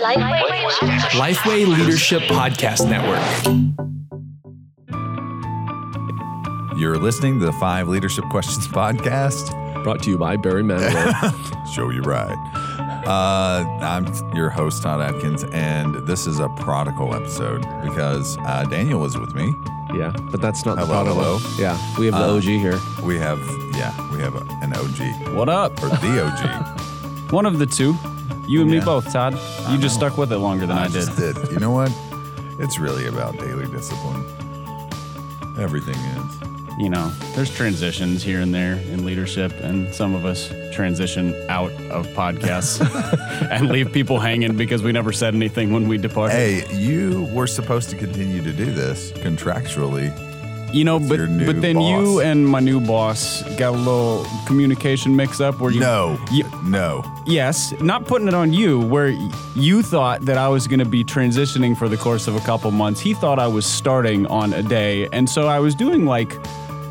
Lifeway Leadership Podcast Network. You're listening to the Five Leadership Questions podcast. Brought to you by Barry Manilow. Show you right. Uh, I'm your host, Todd Adkins, and this is a prodigal episode because uh, Daniel is with me. yeah, but that's not the Hello, prodigal. hello. Yeah, we have the Uh, OG here. We have, yeah, we have a, an OG What up? or the OG. One of the two. You and Yeah. me both, Todd. You just stuck with it longer than I, did. just did. You know what? It's really about daily discipline. Everything is. You know, there's transitions here and there in leadership, and some of us transition out of podcasts and leave people hanging because we never said anything when we departed. Hey, you were supposed to continue to do this contractually. You know, but but then you and my new boss got a little communication mix up where you No, you, no. Yes, not putting it on you, where you thought that I was going to be transitioning for the course of a couple months. He thought I was starting on a day. And so I was doing like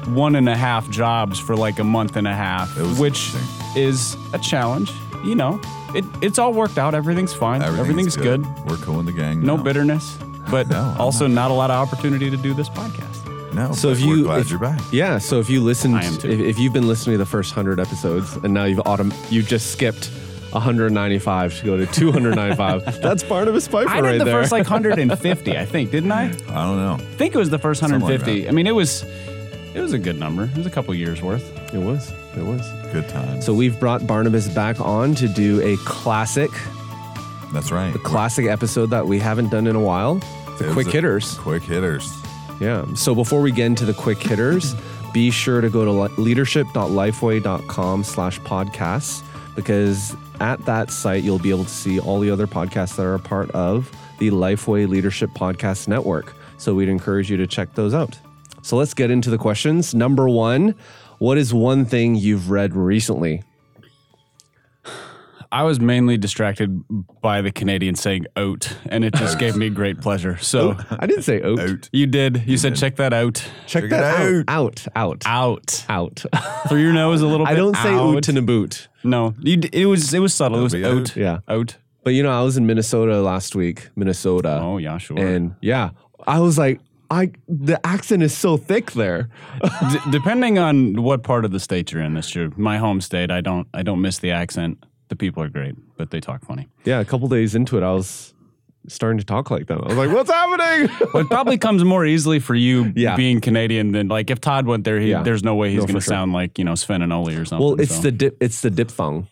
one and a half jobs for like a month and a half, which is a challenge. You know, it, it's all worked out. Everything's fine. Everything's, good. We're cool in the gang. No now. bitterness, but No, also not a lot of opportunity to do this podcast. No. So if you, glad if- you're back. yeah, so if you listened, I am too. if, if you've been listening to the first hundred episodes and now you've autom- you just skipped 195 to go to 295, that's Barnabas Piper I did right the there. first like 150, I think, didn't I? I don't know. I think it was the first Something like 150. I mean, it was it was a good number. It was a couple years worth. it was, it was. Good time. So we've brought Barnabas back on to do a classic, that's right. The classic episode that we haven't done in a while. The quick hitters. Quick hitters. Yeah. So before we get into the quick hitters, be sure to go to leadership.lifeway.com slash podcasts because at that site, you'll be able to see all the other podcasts that are a part of the Lifeway Leadership Podcast Network. So we'd encourage you to check those out. So let's get into the questions. Number one, what is one thing you've read recently? I was mainly distracted by the Canadian saying "oat," and it just gave me great pleasure. So I didn't say oat. Out. you did. You said check that out. Check, Check that it out. Out. Out. Out Out. through your nose a little bit. I don't say out. oot in a boot. No, you. d- It was. It was subtle. It was It'll be oat. Yeah. Oat. But you know, I was in Minnesota last week, Minnesota. Oh yeah, sure. And yeah, I was like, I the accent is so thick there. D- depending on what part of the state you're in, that's true. My home state, I don't. I don't miss the accent. The people are great, but they talk funny. Yeah, a couple days into it, I was starting to talk like them. I was like, "What's happening?" Well, it probably comes more easily for you Yeah. being Canadian than like if Todd went there. He, Yeah. There's no way he's No, going to sure. sound like you know Sven and Ole or something. well, it's so. the dip. It's the diphthong.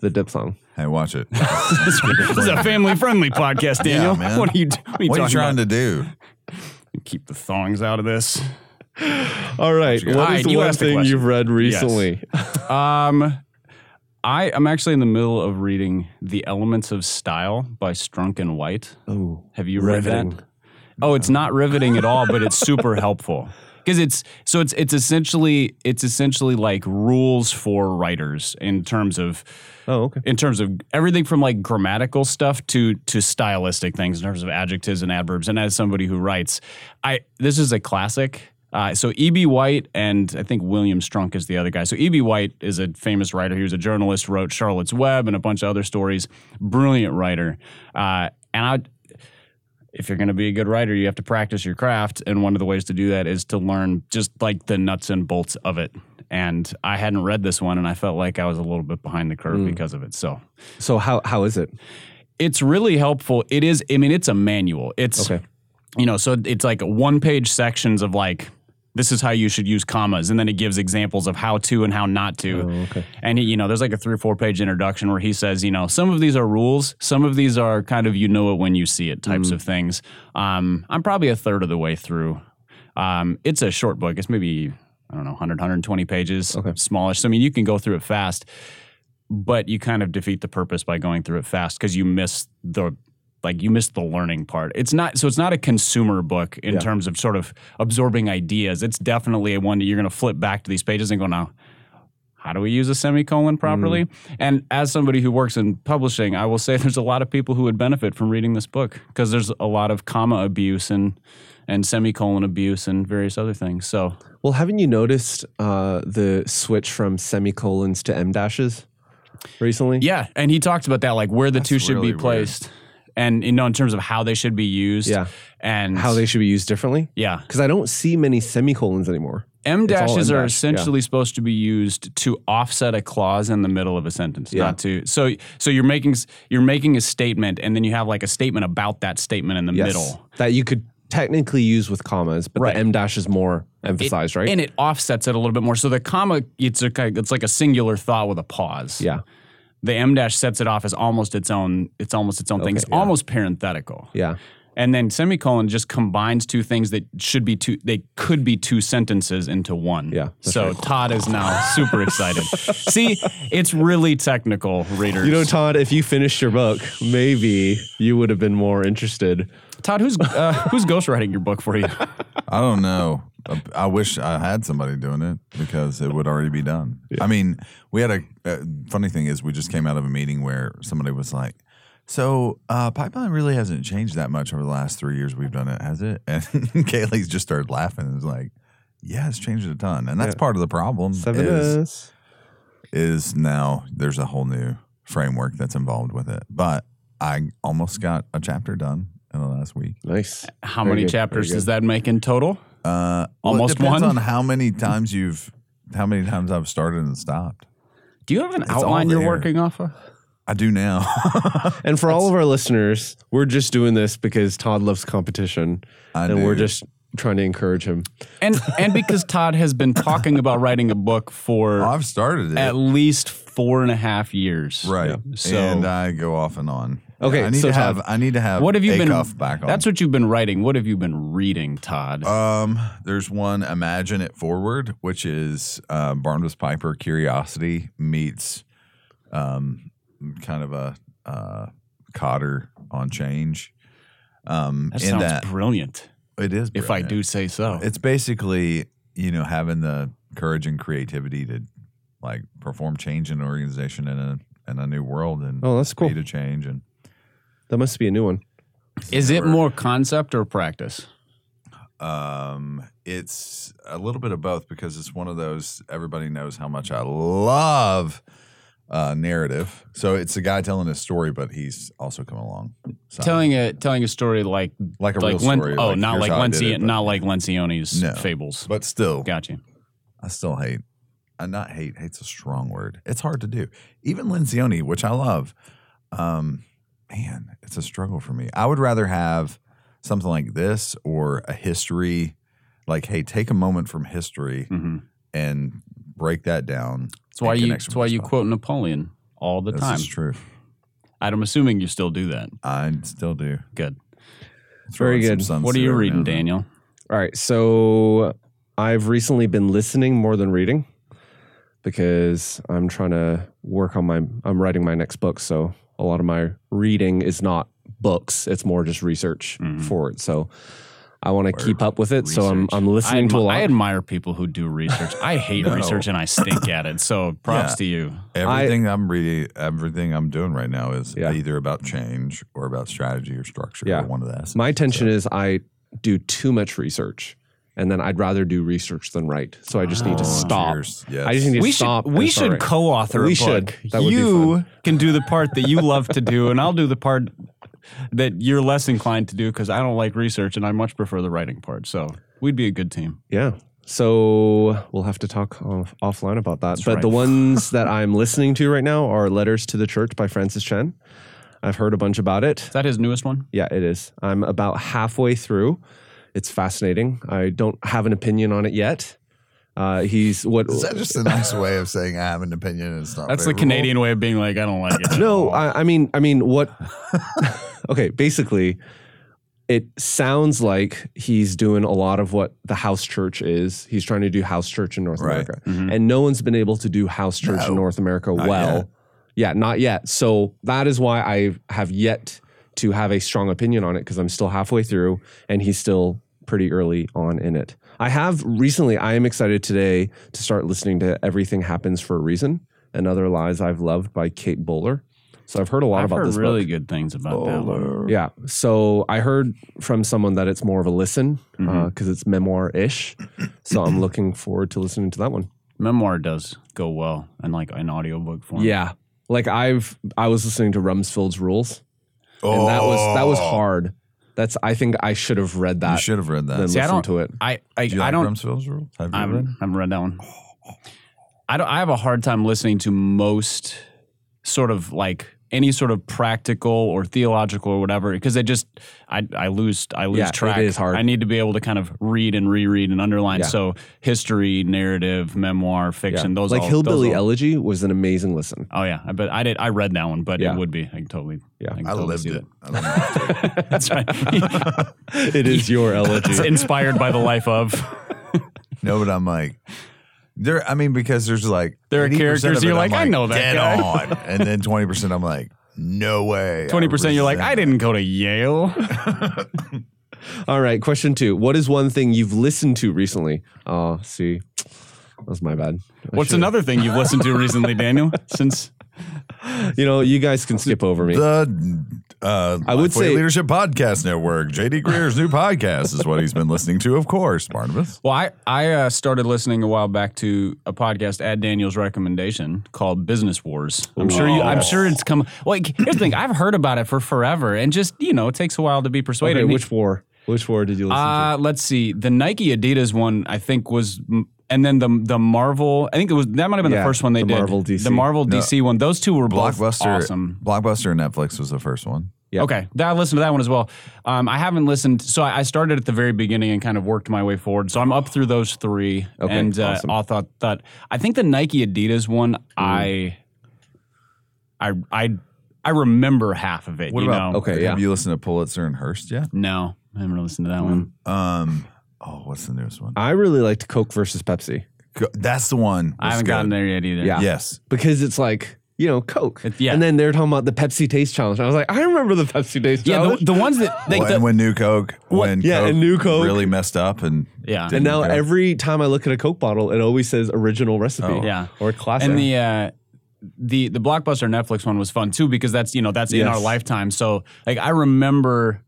The diphthong. Hey, watch it. this is a family-friendly podcast, Daniel. man. What are you, what are you what are you trying about? to do? Keep the thongs out of this. All right. got? What All is right, you one thing question. you've read recently? Um, I am actually in the middle of reading "The Elements of Style" by Strunk and White. Oh, Have you read riveting. that? Oh, it's not riveting at all, but it's super helpful because it's so it's it's essentially it's essentially like rules for writers in terms of Oh, okay. in terms of everything from like grammatical stuff to to stylistic things in terms of adjectives and adverbs. And as somebody who writes, I this is a classic. Uh, so E.B. White and I think William Strunk is the other guy. So E.B. White is a famous writer. He was a journalist, wrote Charlotte's Web and a bunch of other stories. Brilliant writer. Uh, and I, if you're going to be a good writer, you have to practice your craft. And one of the ways to do that is to learn just like the nuts and bolts of it. And I hadn't read this one, and I felt like I was a little bit behind the curve because of it. So So how how is it? it's really helpful. It is, I mean, it's a manual. It's, Okay. you know, so it's like one page sections of like, this is how you should use commas. And then it gives examples of how to and how not to. Oh, okay. And he, you know, there's like a three or four page introduction where he says, you know, some of these are rules, some of these are kind of you know it when you see it types of things. Um, I'm probably a third of the way through. Um, it's a short book. It's maybe I don't know 100 120 pages, Okay. smallish. So I mean, you can go through it fast, but you kind of defeat the purpose by going through it fast because you miss the like you missed the learning part. It's not so it's not a consumer book in Yeah. terms of sort of absorbing ideas. It's definitely a one that you're going to flip back to these pages and go now. How do we use a semicolon properly? And as somebody who works in publishing, I will say there's a lot of people who would benefit from reading this book because there's a lot of comma abuse and and semicolon abuse and various other things. So Well, haven't you noticed uh, the switch from semicolons to em dashes recently? Yeah, and he talked about that, like where the That's two should really be weird. And you know in terms of how they should be used. Yeah. and How they should be used differently? yeah Because I don't see many semicolons anymore. em dashes are essentially supposed to be used to offset a clause in the middle of a sentence, Yeah. not to. So so you're making you're making a statement, and then you have like a statement about that statement in the Yes. middle. That you could technically use with commas, but Right. the em dash is more emphasized, right? And it offsets it a little bit more. So the comma, it's a, it's like a singular thought with a pause. yeah. The em dash sets it off as almost its own. It's almost its own thing. Okay, It's yeah. almost parenthetical. Yeah. And then semicolon just combines two things that should be two. They could be two sentences into one. Yeah, So Todd is now super excited. See, it's really technical, readers. You know, Todd, if you finished your book, maybe you would have been more interested. Todd, who's uh, who's ghostwriting your book for you? I don't know. I wish I had somebody doing it because it would already be done. I mean, we had a, funny thing is we just came out of a meeting where somebody was like, "So uh, pipeline really hasn't changed that much over the last three years we've done it, has it?" And Kaylee's just started laughing and was like, "Yeah, it's changed a ton, and that's Yeah. part of the problem. Seven is, is. is now there's a whole new framework that's involved with it. But I almost got a chapter done in the last week. Nice. How Very many good, chapters very does that make in total? Uh, Almost it depends one? on how many times you've, how many times I've started and stopped. Do you have an all outline you're there. working off of? I do now. And for all of our listeners, we're just doing this because Todd loves competition, I and do. we're just trying to encourage him. And and because Todd has been talking about writing a book for I've started it. at least four and a half years. right. So and I go off and on. Okay, I need so to have Todd, I need to have what have you a been? cuff back on. That's what you've been writing. What have you been reading, Todd? Um, there's one Imagine It Forward, which is uh, Barnabas Piper Curiosity meets um, kind of a uh, Kotter on change. Um, that sounds that brilliant. it is, If I do say so. It's basically, you know, having the courage and creativity to like perform change in an organization in a in a new world and Oh, that's cool. speed of change and That must be a new one. Is it more concept or practice? um it's a little bit of both because it's one of those everybody knows how much I love uh narrative. So it's a guy telling a story, but he's also coming along. So, Telling a telling a story like like a like real Len- story. oh, not like how I did Lenci- it, not like Lencioni's No. fables. but still Got you. I still hate. I not hate. Hate's a strong word. It's hard to do. Even Lencioni, which I love, um, man, it's a struggle for me. I would rather have something like this or a history. Like, hey, take a moment from history hmm and break that down. That's why you. That's why you quote Napoleon all the This time. is true. I'm assuming you still do that. I still do. Good. Very good. What are you reading, now. Daniel? All right. So I've recently been listening more than reading because I'm trying to work on my, I'm writing my next book. So a lot of my reading is not books, it's more just research Mhm. for it. So I want to keep up with it. So I'm, I'm I, listening to a lot. I admire people who do research. I hate No. research and I stink at it. So props Yeah. to you. Everything I, am reading, everything I'm doing right now is Yeah. either about change or about strategy or structure. Yeah. or one of the S's. my tension is I do too much research. And then I'd rather do research than write. So I just need to Oh, stop. cheers. Yes. I just need to We stop. should we should writing. co-author We a should. book. That would be you fun. can do the part that you love to do, and I'll do the part that you're less inclined to do because I don't like research and I much prefer the writing part. So we'd be a good team. Yeah. So we'll have to talk off, offline about that. but right. the ones that I'm listening to right now are Letters to the Church by Francis Chan. I've heard a bunch about it. Is that his newest one? Yeah, it is. I'm about halfway through. It's fascinating. I don't have an opinion on it yet. Uh, he's what? Is that just a nice way of saying I have an opinion and it's not That's the? Canadian way of being like, I don't like it. no. I, I mean, I mean, what? okay, basically, it sounds like he's doing a lot of what the house church is. He's trying to do house church in North Right. America, Mhm. and no one's been able to do house church in North America well. yet. Yeah, not yet. So that is why I have yet to have a strong opinion on it because I'm still halfway through, and he's still pretty early on in it. I have recently. I am excited today to start listening to "Everything Happens for a Reason" and other lies I've loved by Kate Bowler. So I've heard a lot I've about heard this really book. good things about that one. Yeah. So I heard from someone that it's more of a listen because Mhm. it's memoir ish. so I'm looking forward to listening to that one. Memoir does go well in like an audiobook form. Yeah. Like I've I was listening to Rumsfeld's Rules and that was that was Oh. hard. That's I think I should have read You that. should have read that. Then See, I listen don't. to it. I I, Do you I like don't. Rumsfeld's rules? Have you I read? haven't, haven't read that one. I don't. I have a hard time listening to most sort of like any sort of practical or theological or whatever because I just I I lose I lose Yeah, track. is hard. I need to be able to kind of read and reread and underline. Yeah. So history, narrative, memoir, fiction. Those like all, Hillbilly those all- Elegy was an amazing listen. Oh yeah, I bet I did. I read that one, but Yeah. it would be. I can totally. Yeah. I, can I totally lived see it. that. I lived it. That's right. it is your elegy. it's inspired by the life of. no, but I'm like, there. I mean, because there's like There are 80% characters of it, you're I'm like, I know that dead guy. on, and then twenty percent, I'm like, no way. I Twenty percent, you're like, resent I didn't go to Yale. All right, question two. What is one thing you've listened to recently? Oh, see, that was my bad. I What's should've- another thing you've listened to recently, Daniel? Since You know, you guys can skip over me. The uh, I would Lifeway say- Leadership Podcast Network. JD Greear's new podcast is what he's been listening to, of course, Barnabas. well, I I uh, started listening a while back to a podcast at Daniel's recommendation called Business Wars. I'm sure you. I'm sure it's come. Like here's the thing. I've heard about it for forever, and just you know, it takes a while to be persuaded. Okay, which war? Which war did you listen Uh, let's see. The Nike Adidas one, I think, was, and then the the Marvel. I think it was that might have been Yeah, the first one they the did. Marvel DC. The Marvel DC one. Those two were both Blockbuster, awesome. Blockbuster and Netflix was the first one. Yeah. Okay, that, I listened to that one as well. Um, I haven't listened, so I, I started at the very beginning and kind of worked my way forward. So I'm up through those three, Okay, and uh, awesome. I thought that I think the Nike Adidas one, Mm. I, I, I, I remember half of it. What you about know? Okay, Have you listened to Pulitzer and Hearst yet? No, I haven't listened to that one. Um, oh, what's the newest one? I really liked Coke versus Pepsi Go- That's the one. I haven't good. gotten there yet either. Yeah. Yes. because it's like you know Coke, It- yeah. and then they're talking about the Pepsi Taste Challenge. I was like, I remember the Pepsi Taste yeah. Challenge. The, the ones that like Well, the, and when New Coke, when Yeah, Coke and New Coke. really messed up, and Yeah. didn't and now go- every time I look at a Coke bottle, it always says original recipe. Oh. Yeah. or classic. And the uh, the the blockbuster Netflix one was fun too because that's you know that's in Yes. our lifetime. So like I remember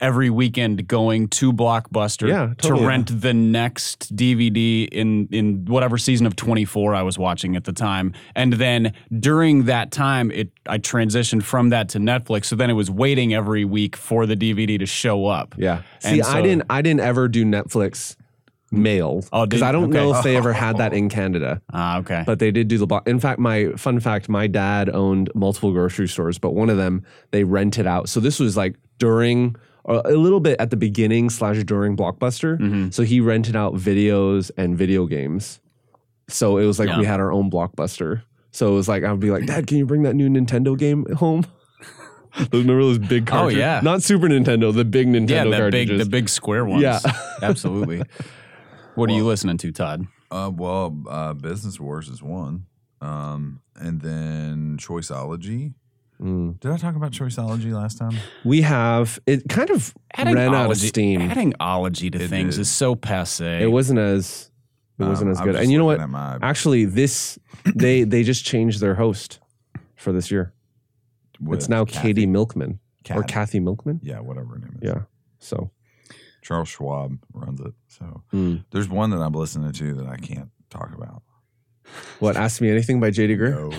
every weekend going to Blockbuster Yeah, totally. to rent the next DVD in in whatever season of 24 I was watching at the time. And then during that time it I transitioned from that to Netflix. So then it was waiting every week for the DVD to show up. yeah. See, I didn't. I didn't ever do Netflix mail Oh, because I don't know if they ever had that in Canada. Ah, okay. But they did do the block. In fact, my fun fact: my dad owned multiple grocery stores, but one of them they rented out. So this was like during, a little bit at the beginning slash during Blockbuster. Mm-hmm. So he rented out videos and video games. So it was like Yeah. we had our own Blockbuster. So it was like I would be like, Dad, can you bring that new Nintendo game home? Those remember those big Oh, cartridges? yeah. not Super Nintendo, the big Nintendo yeah, that big cartridges. the big square ones. Yeah. Absolutely. What are you listening to, Todd? Uh, well, uh, Business Wars is one, um, and then Choiceology. Mm. Did I talk about Choiceology last time? We have it. Kind of ran out of steam. Adding ology to It things did. is so passe. It wasn't as it wasn't Um, as I good. was And you know what? my- Actually, this they they just changed their host for this year. with it's now Kathy- Katy Milkman or Kathy. Kathy Milkman. Yeah, whatever her name is. Yeah. So Charles Schwab runs it. So mm. there's one that I'm listening to that I can't talk about. What? Ask me anything by J.D. Greear.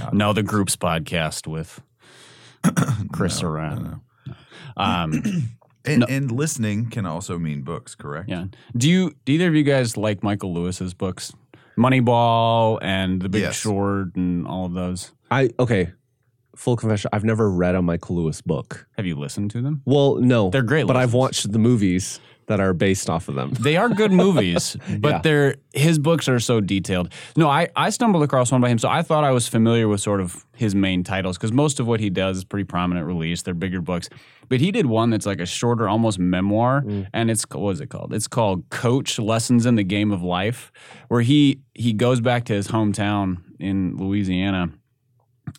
No, no, the group's podcast with Chris no, around. no, no. Um, And, No. and listening can also mean books, correct? yeah. Do you? Do either of you guys like Michael Lewis's books, Moneyball and The Big Yes. Short, and all of those? I okay. Full confession: I've never read a Michael Lewis book. Have you listened to them? Well, no, They're great but I've watched the movies that are based off of them. They are good movies, but Yeah. they're his books are so detailed. No, I, I stumbled across one by him, so I thought I was familiar with sort of his main titles because most of what he does is pretty prominent release. They're bigger books, but he did one that's like a shorter, almost memoir, mm. and it's what is it called? It's called Coach Lessons in the Game of Life, where he he goes back to his hometown in Louisiana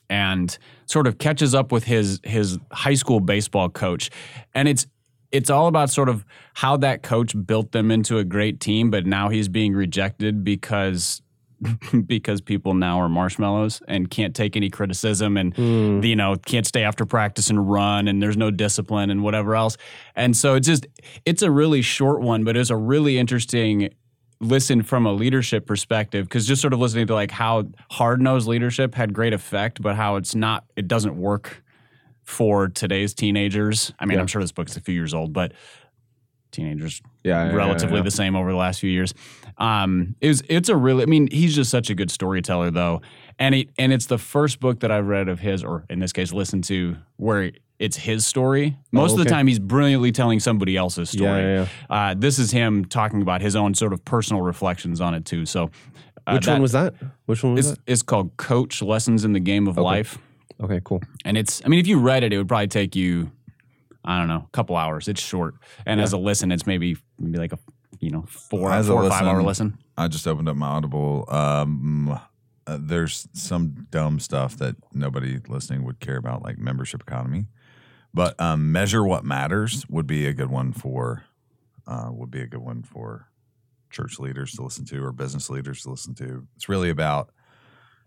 and sort of catches up with his his high school baseball coach and it's it's all about sort of how that coach built them into a great team but now he's being rejected because because people now are marshmallows and can't take any criticism and hmm. you know can't stay after practice and run and there's no discipline and whatever else. And so it's just it's a really short one but it's a really interesting listen from a leadership perspective because just sort of listening to like how hard nosed leadership had great effect, but how it's not, it doesn't work for today's teenagers. I mean, Yeah. I'm sure this book's a few years old, but teenagers Yeah, yeah, relatively yeah, the same over the last few years. Um, it was, it's a really, I mean, he's just such a good storyteller, though, and he, and it's the first book that I've read of his, or in this case, listened to, where it's his story. Most of the Oh, time, he's brilliantly telling somebody else's story. Uh, this is him talking about his own sort of personal reflections on it too. So, uh, Which that one was that? Which one was is it's called Coach Lessons in the Game of Life, that? Okay, cool. and it's. I mean, if you read it, it would probably take you, I don't know, a couple hours. It's short, and as a listen, it's maybe maybe like a you know four As a four or five listen, hour listen. I just opened up my Audible. Um, uh, there's some dumb stuff that nobody listening would care about, like membership economy. But um, measure what matters would be a good one for uh, would be a good one for church leaders to listen to or business leaders to listen to. It's really about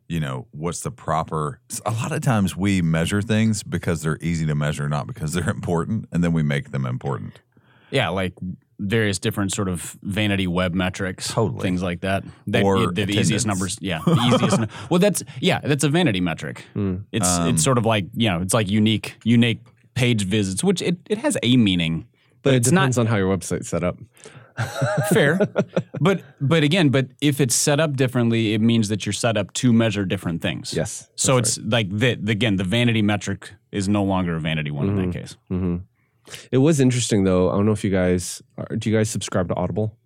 you know what's the proper. A lot of times we measure things because they're easy to measure, not because they're important, and then we make them important. Yeah, like various different sort of vanity web metrics, Totally. things like that. That Or the, the easiest numbers. Yeah, the easiest. nu- well, that's yeah, that's a vanity metric. It's Um, it's sort of like you know, it's like unique unique page visits, which it, it has a meaning, But it it's not depends on how your website's set up. Fair. but but again, but if it's set up differently, it means that you're set up to measure different things. Yes. So it's like the, the again, the vanity metric is no longer a vanity one in that case. hmm It was interesting though. I don't know if you guys are, do you guys subscribe to Audible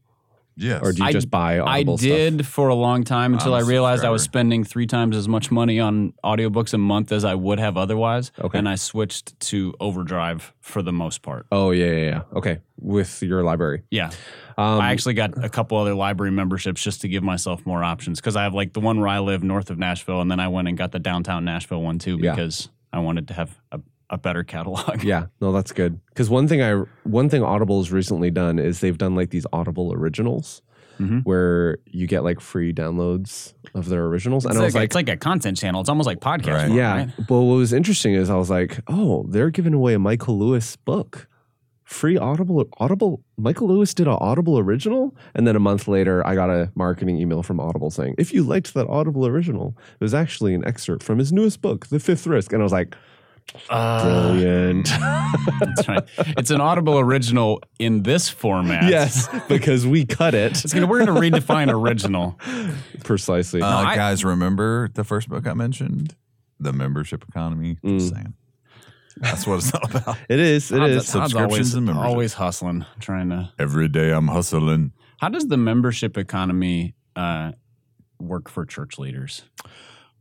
Yes. or do you I- just buy I Audible did for a long time until I'm I a realized I was spending three times as much money on audiobooks a month as I would have otherwise. Okay. And I switched to Overdrive for the most part. Oh yeah, yeah, yeah. Okay, with your library. Yeah. Um, I actually got a couple other library memberships just to give myself more options because I have like the one where I live north of Nashville, and then I went and got the downtown Nashville one too Yeah. because I wanted to have a, a better catalog. yeah, no, that's good. Because one thing I one thing Audible's recently done is they've done like these Audible originals Mhm. where you get like free downloads of their originals, It's and I was a- like, it's like a content channel. It's almost like podcast. Right. form, yeah. right? But what was interesting is I was like, oh, they're giving away a Michael Lewis book. Free Audible Audible Michael Lewis did an Audible original and then a month later I got a marketing email from Audible saying if you liked that Audible original it was actually an excerpt from his newest book The Fifth Risk and I was like brilliant That's right. It's an Audible original in this format. yes because we cut it It's gonna, we're going to redefine original. precisely Uh, I- guys, remember the first book I mentioned, the membership economy. Just saying, that's what it's all about. it is it Todd's- is Todd's subscriptions always, and membership. always hustling, trying to. Every day I'm hustling. How does the membership economy uh, work for church leaders?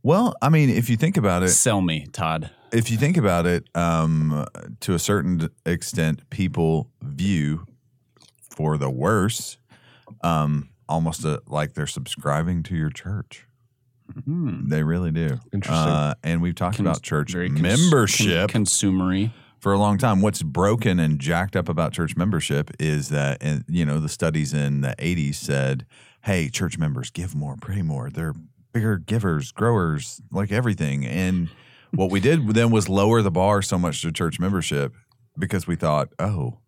Well, I mean, if you think about it, Sell me, Todd. if you think about it, um, to a certain extent, people view for the worse, um, almost a, like they're subscribing to your church. Hmm. They really do. Interesting. Uh, and we've talked Cons- about church cons- membership. con- consumery. for a long time. What's broken and jacked up about church membership is that, and you know, the studies in the 80s said, hey, church members give more, pray more. They're bigger givers, growers, like everything. And what we did then was lower the bar so much to church membership because we thought, oh,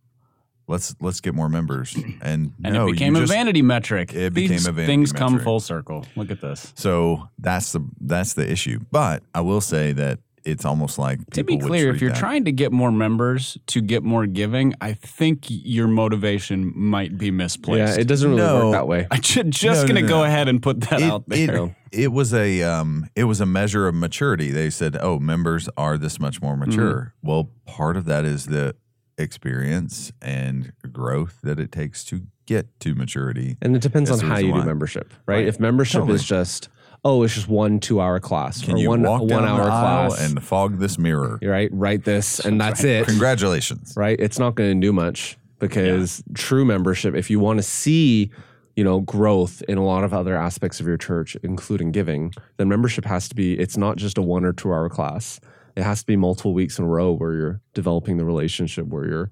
let's let's get more members. And, And no, it became a just- vanity metric. it These became a vanity metric. Things come full circle. Look at this. So that's the that's the issue. But I will say that it's almost like To be clear, if you're that- trying to get more members to get more giving, I think your motivation might be misplaced. yeah it doesn't really No. work that way I'm just No, no, going to no, go no. ahead and put that it, out there. It, it was a um, it was a measure of maturity. They said, "Oh, members are this much more Mm-hmm. mature." Well, part of that is the experience and growth that it takes to get to maturity. And it depends on how you do membership, right? Right. If membership Totally. is just, oh, it's just one two hour class Can or you one walk one hour class, and fog this mirror? right? Write this and that's it, Congratulations. right? It's not going to do much because true membership, if you want to see, you know, growth in a lot of other aspects of your church, including giving, then membership has to be. It's not just a one or two hour class. It has to be multiple weeks in a row where you're developing the relationship, where you're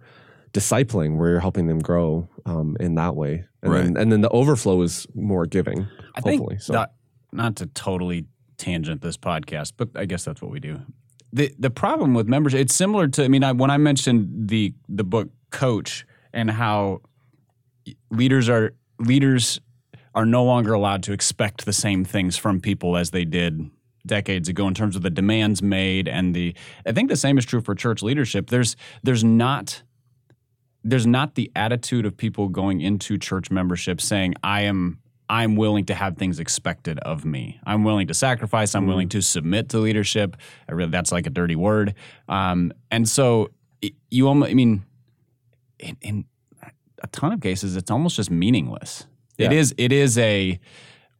discipling, where you're helping them grow um, in that way, and then Right. and then the overflow is more giving. I think hopefully, so. not, not to totally tangent this podcast, but I guess that's what we do. the The problem with membership, it's similar to. I mean, I, when I mentioned the the book Coach and how leaders are leaders are no longer allowed to expect the same things from people as they did decades ago in terms of the demands made and the I think the same is true for church leadership. There's there's not there's not the attitude of people going into church membership saying I am I'm willing to have things expected of me. I'm willing to sacrifice. I'm willing to submit to leadership. I really, that's like a dirty word. Um, and so it- you almost, I mean, in, in a ton of cases, it's almost just meaningless. It Yeah. is. It is a.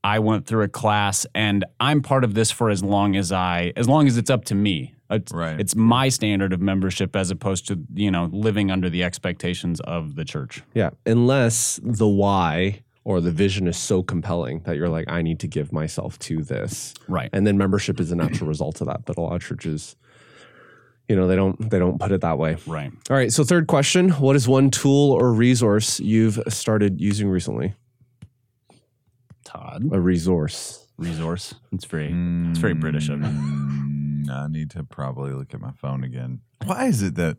I went through a class, and I'm part of this for as long as I, as long as it's up to me. It's, Right. It's my standard of membership as opposed to you know living under the expectations of the church. Yeah, unless the why or the vision is so compelling that you're like, I need to give myself to this, Right. and then membership is a natural result of that. But a lot of churches, you know, they don't they don't put it that way. Right. All right. So third question: What is one tool or resource you've started using recently? Todd. A resource. Resource. It's very. It's very British of you. Mm, I need to probably look at my phone again. Why is it that?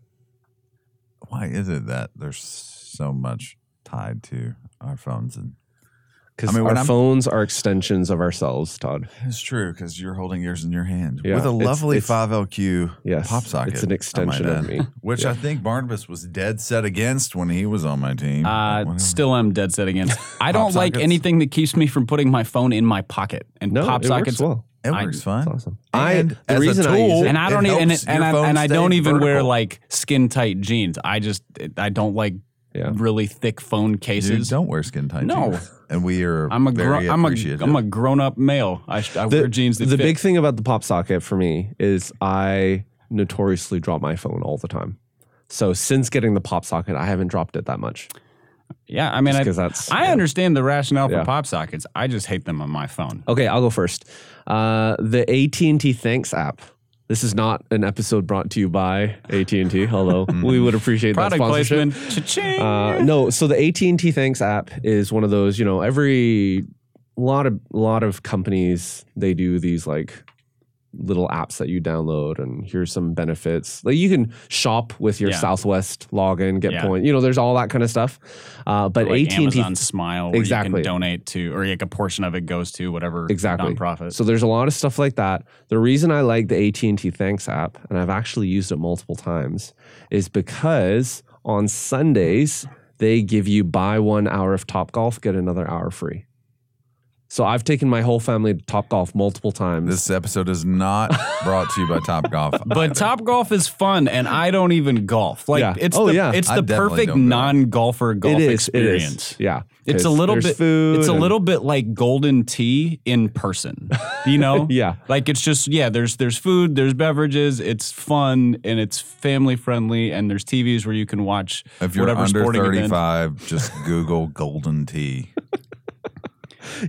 Why is it that there's so much tied to our phones? And Because I mean, our I'm- phones are extensions of ourselves, Todd. it's true because you're holding yours in your hand Yeah, with a lovely it's- 5LQ Yes, pop socket. it's an extension of add, me. which I think Barnabas was dead set against when he was on my team. Uh, still am dead set against. I don't like sockets? anything that keeps me from putting my phone in my pocket. And No, pop it sockets. works well. it I- works fine. Awesome. And I as the a reason I use tool- it, And I don't even and, helps and, I, and I don't even wear like skin tight jeans. I just I don't like Yeah. really thick phone You cases. don't wear skin tight No. jeans. And we are I'm a very gro- I'm a appreciative. I'm a grown up male. I, I the, wear jeans that the fit. big thing about the pop socket for me is I notoriously drop my phone all the time. So since getting the pop socket, I haven't dropped it that much. yeah, I mean, I, that's- I yeah. understand the rationale for Yeah. pop sockets. I just hate them on my phone. Okay, I'll go first. Uh, the AT and T Thanks app. This is not an episode brought to you by AT and T, Hello, we would appreciate that Product sponsorship. placement. Cha-ching. Uh, no, so the AT and T Thanks app is one of those. You know, every lot of lot of companies they do these like little apps that you download, and here's some benefits. Like you can shop with your Yeah. Southwest login, get Yeah. point. You know, there's all that kind of stuff. Uh, but like AT and T Amazon Smile, where Exactly. you can donate to, or like a portion of it goes to whatever exactly nonprofit. So there's a lot of stuff like that. The reason I like the AT&T Thanks app and I've actually used it multiple times is because on Sundays they give you buy 1 hour of Top Golf get another hour free. So I've taken my whole family to Top Golf multiple times. This episode is not brought to you by Top Golf. But Top Golf is fun, and I don't even golf. Like Yeah. it's Oh, the yeah. it's I the perfect non-golfer golf it is experience. It is. Yeah. It's a little bit. food It's a little bit like Golden Tee in person. You know? Yeah. Like it's just yeah. There's there's food. There's beverages. It's fun and it's family friendly. And there's TVs where you can watch if you're whatever under sporting event. 35, just Google Golden Tee.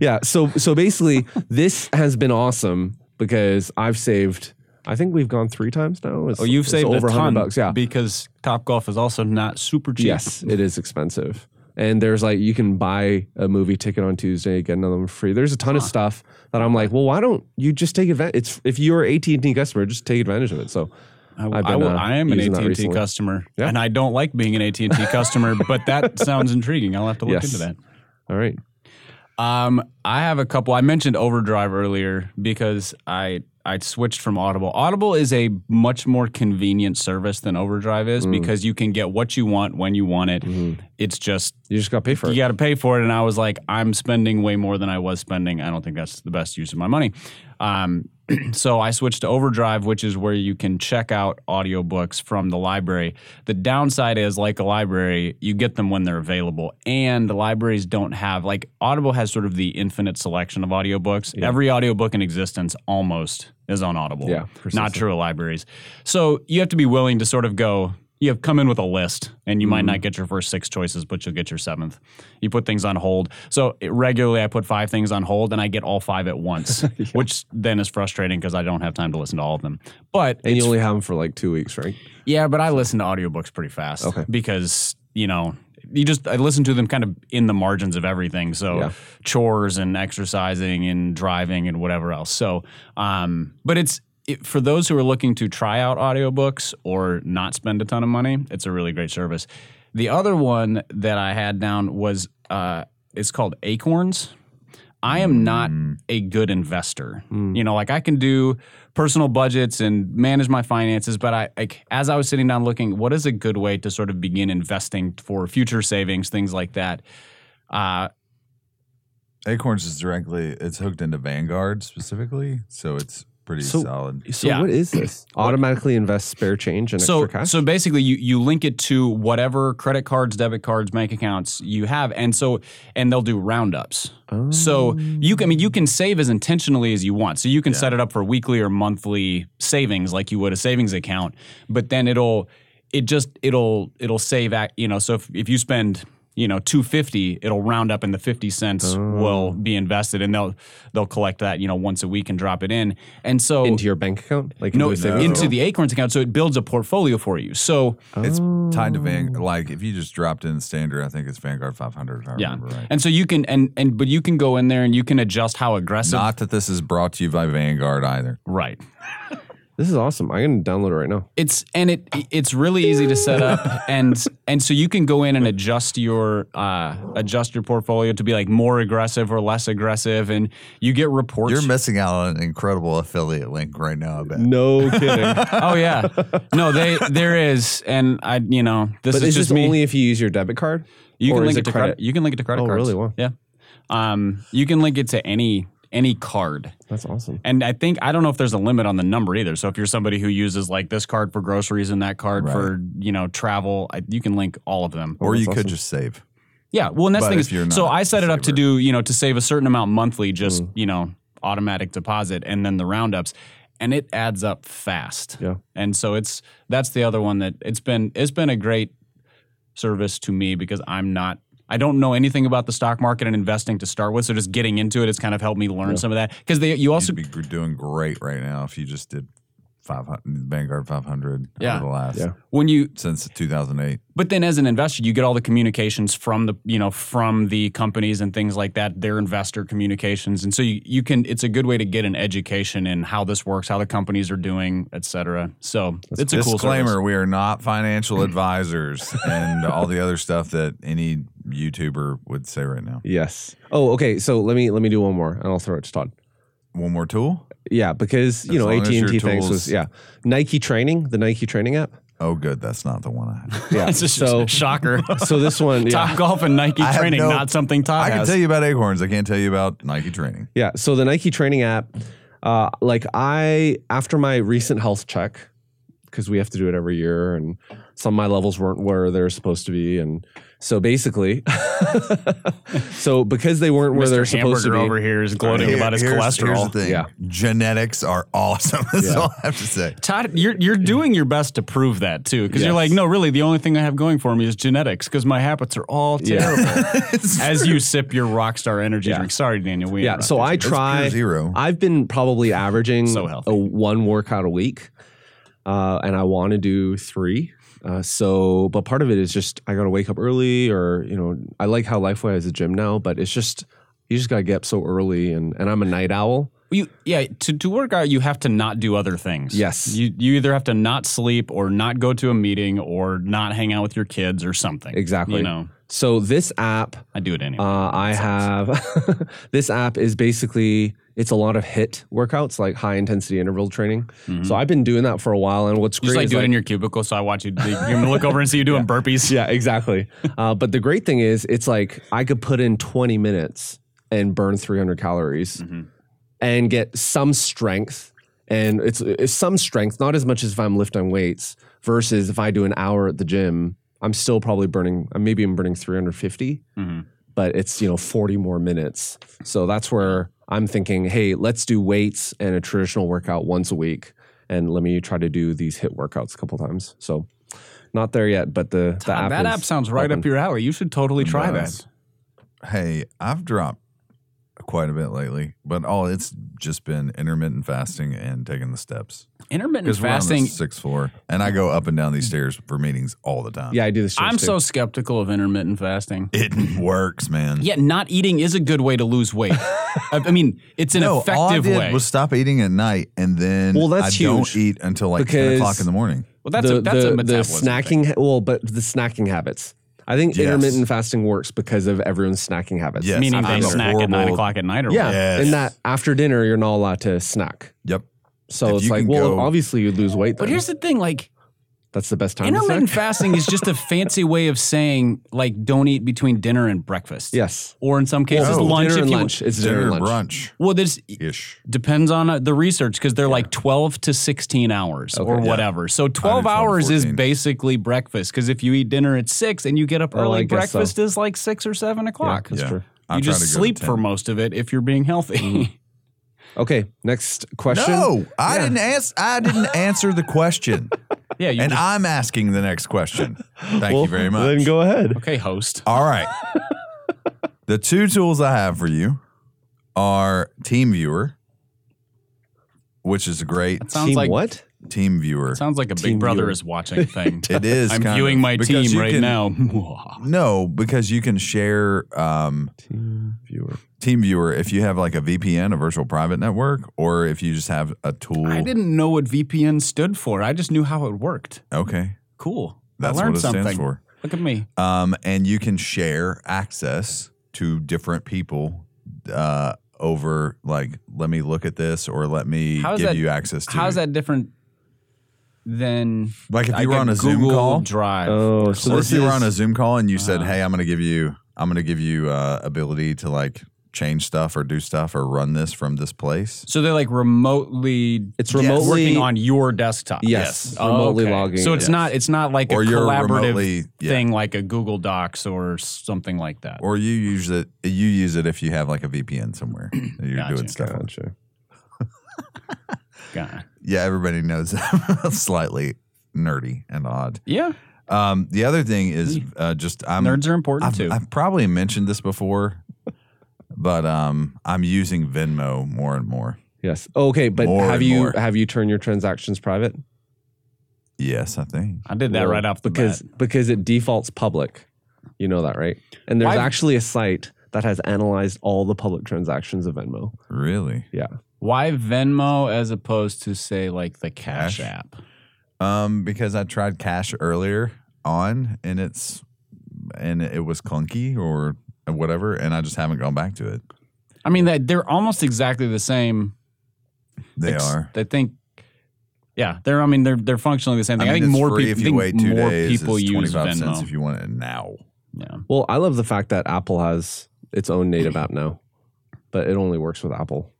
Yeah. So so basically, this has been awesome because I've saved. I think we've gone three times now. It's, Oh, you've saved over a ton, bucks. Yeah. because Top Golf is also not super cheap. Yes, it is expensive. And there's like you can buy a movie ticket on Tuesday, get another one free. There's a ton of stuff that I'm like, well, why don't you just take advantage? It's if you're AT and T customer, just take advantage of it. So I, I been, will- uh, I am an AT&T customer, Yeah. and I don't like being an AT&T customer, but that sounds intriguing. I'll have to look Yes. into that. all right, Um, I have a couple. I mentioned Overdrive earlier because I I switched from Audible. Audible is a much more convenient service than Overdrive is Mm. because you can get what you want when you want it. It's just you just got to pay for it. you got to pay for it, and I was like, I'm spending way more than I was spending. I don't think that's the best use of my money. Um, so I switched to Overdrive, which is where you can check out audiobooks from the library. The downside is, like a library, you get them when they're available, and libraries don't have like Audible has sort of the infinite selection of audiobooks. Every audiobook in existence almost is on Audible. Yeah, not true of libraries. So you have to be willing to sort of go. You have come in with a list, and you might not get your first six choices, but you'll get your seventh. You put things on hold. So it- regularly, I put five things on hold, and I get all five at once, which then is frustrating because I don't have time to listen to all of them. But and you only have them for like two weeks, right? yeah, but I listen to audiobooks pretty fast. Okay. Because, you know, you just I listen to them kind of in the margins of everything. So Yeah. chores and exercising and driving and whatever else. So um but it's it, for those who are looking to try out audiobooks or not spend a ton of money, it's a really great service. The other one that I had down was uh it's called Acorns. I am not a good investor. You know, like I can do personal budgets and manage my finances, but I like as I was sitting down looking, what is a good way to sort of begin investing for future savings, things like that. Uh, Acorns is directly it's hooked into Vanguard specifically, so it's pretty So- solid. So Yeah. what is this? Automatically invest spare change and so extra cash. so basically you you link it to whatever credit cards debit cards bank accounts you have and so and they'll do roundups so you can I mean you can save as intentionally as you want so you can set it up for weekly or monthly savings like you would a savings account but then it'll it just it'll it'll save at you know so if, if you spend you know 250 it'll round up and the 50 cents will oh. be invested and they'll they'll collect that you know once a week and drop it in and so into your bank account, like no, into a into the Acorns account, so it builds a portfolio for you. So It's tied to Van. Oh. Like if you just dropped in standard, I think it's Vanguard 500. If I yeah, remember right. and so you can and and but you can go in there and you can adjust how aggressive. Not that this is brought to you by Vanguard either. right. This is awesome. I'm gonna download it right now. It's and it it's really easy to set up and and so you can go in and adjust your uh, adjust your portfolio to be like more aggressive or less aggressive, and you get reports. You're missing out on an incredible affiliate link right now. I bet. No kidding. oh yeah, no, they there is, and I you know this but is is just this me. only if you use your debit card? You can link it it to credit? credit. You can link it to credit Oh, cards. really? Wow. Yeah. Um, you can link it to any any card. That's awesome. And I think I don't know if there's a limit on the number either. So if you're somebody who uses like this card for groceries and that card for you know travel, I, you can link all of them. Or that's you could awesome. just save. Yeah, well, and that's But the thing is, so I set it up to do you know to save a certain amount monthly, mm. just you know automatic deposit, and then the roundups, and it adds up fast. Yeah. and so it's that's the other one that it's been it's been a great service to me because I'm not. I don't know anything about the stock market and investing to start with, so just getting into it has kind of helped me learn some of that. Because you also You'd be doing great right now if you just did 500 Vanguard 500 Yeah. over the last Yeah. when you since 2008. But then as an investor, you get all the communications from the, you know, from the companies and things like that, their investor communications. And so you, you can it's a good way to get an education in how this works, how the companies are doing, et cetera. So it's a cool Disclaimer: service. We are not financial advisors and all the other stuff that any YouTuber would say right now. Yes. Oh, okay. So let me let me do one more, and I'll throw it to Todd. One more tool. Yeah, because you As know AT and T your thanks was yeah Nike training the Nike training app. Oh, good. That's not the one I have. Yeah. It's just so a shocker. so this one yeah Top golf and Nike I training, no- not something Todd I can has. tell you about Acorns. I can't tell you about Nike training. Yeah. So the Nike training app, uh, like I after my recent health check, because we have to do it every year, and some of my levels weren't where they're supposed to be, and so basically, so because they weren't where they're Mr. supposed to Hamburger be, over here is gloating Here- about his here's- cholesterol. Here's the thing. Yeah. Genetics are awesome. That's Yeah. all I have to say. Todd, you're you're doing your best to prove that too, because you're like, no, really, the only thing I have going for me is genetics, because my habits are all Yeah. terrible. As you sip your Rockstar energy Yeah. drink. Sorry, Daniel. We yeah. So I try zero. I've been probably averaging So healthy. a one workout a week, uh, and I want to do three. Uh, so, but part of it is just I got to wake up early, or you know, I like how Lifeway has a gym now, but it's just you just got to get up so early, and and I'm a night owl. You, yeah, to, to work out, you have to not do other things. Yes. You, you either have to not sleep or not go to a meeting or not hang out with your kids or something. Exactly. You know, So this app, I do it anyway. uh, I have this app is basically it's a lot of HIIT workouts like high intensity interval training. So I've been doing that for a while, and what's Mm-hmm. great just like is do it like- in your cubicle, so I watch you. You're gonna look over and see you doing burpees. Yeah, exactly. uh, but the great thing is, it's like I could put in 20 minutes and burn 300 calories Mm-hmm. and get some strength. And it's, it's some strength, not as much as if I'm lifting weights, versus if I do an hour at the gym, I'm still probably burning, uh, maybe I'm burning 350, Mhm. but it's, you know, 40 more minutes. So that's where I'm thinking, hey, let's do weights and a traditional workout once a week. And let me try to do these HIIT workouts a couple times. So not there yet, but the, the app that is app sounds right open. up your alley. You should totally try that. Hey, I've dropped quite a bit lately, but all it's just been intermittent fasting and taking the steps. Intermittent we're fasting. the sixth floor, and I go up and down these stairs for meetings all the time. Yeah, I do this. I'm so skeptical of intermittent fasting. it works, man. Yeah, not eating is a good way to lose weight. I I mean, it's an no, all I effective did way. was stop eating at night, and then Well, that's I don't eat until like ten o'clock in the morning. well, that's the, a that's the, a the snacking. thing. Well, but the snacking habits. I think Yes. intermittent fasting works because of everyone's snacking habits. Yes, Meaning I'm they a snack at nine o'clock at night or Yeah, what? Yes. and that after dinner you're not allowed to snack. Yep. So If it's like, can well, go- obviously you'd lose weight. But here's the thing, like that's the best time. to intermittent snack. fasting is just a fancy way of saying like don't eat between dinner and breakfast. Yes. Or in some cases Oh, lunch dinner if and you lunch. It's dinner, Dinner and lunch. brunch Well, this ish. depends on uh, the research because they're like 12 to 16 hours or Okay. Yeah. whatever. So 12 12 to hours is basically breakfast because if you eat dinner at 6 and you get up Oh, I early, guess so. breakfast is like 6 or 7 o'clock. that's Yeah. true. I'm you just to go to sleep for most of it if you're being healthy. Mm-hmm. Okay, next question. No, I didn't ask. I didn't answer the question, yeah, you and just- I'm asking the next question. Thank Well, you very much. Then go ahead. okay, host. All right. the two tools I have for you are TeamViewer, which is a great Sounds Team like what? TeamViewer. sounds like a Team Big Brother viewer. is watching thing. It is. I'm kind viewing of, my team you right can- now. No, because you can share um, Team viewer. TeamViewer if you have like a VPN, a virtual private network, or if you just have a tool. I didn't know what VPN stood for. I just knew how it worked. Okay, Cool. that's I what learned it something. stands for. Look at me. Um, and you can share access to different people uh, over like, let me look at this, or let me give that- you access to. How's that different than Like if like you were on a Zoom call, Drive? Oh, so or this if you were on a Zoom call and you said, Uh-huh. "Hey, I'm going to give you, I'm going to give you uh, ability to like change stuff or do stuff or run this from this place." So they're like remotely It's Yes. remotely working on your desktop. Yes, Oh, remotely okay. logging. So it's Yes. not it's not like Or a collaborative remotely- yeah. thing like a Google Docs or something like that. Or you use it, you use it if you have like a VPN somewhere you're Gotcha. doing stuff. on. Gotcha. God. Yeah, everybody knows I'm slightly nerdy and odd. Yeah, Um, the other thing is uh, just I'm nerds are important I've, too. I've probably mentioned this before, but um, I'm using Venmo more and more. Yes. Okay, but More have and you more. have you turned your transactions private? Yes, I think. I did that Well, right off the because bat. because it defaults public. You know that, right? And there's Why- actually a site that has analyzed all the public transactions of Venmo. Really? Yeah. Why Venmo as opposed to say like the Cash, Cash? app? Um, because I tried cash earlier on, and it's and it was clunky or whatever, and I just haven't gone back to it. I mean, that they're almost exactly the same. They ex- are. I think. Yeah, they're. I mean, they're they're functionally the same thing. I, mean, think it's more free people. if you wait two more days. people it's use 25 cents Venmo. if you want it now. yeah. Well, I love the fact that Apple has its own native app now, but it only works with Apple.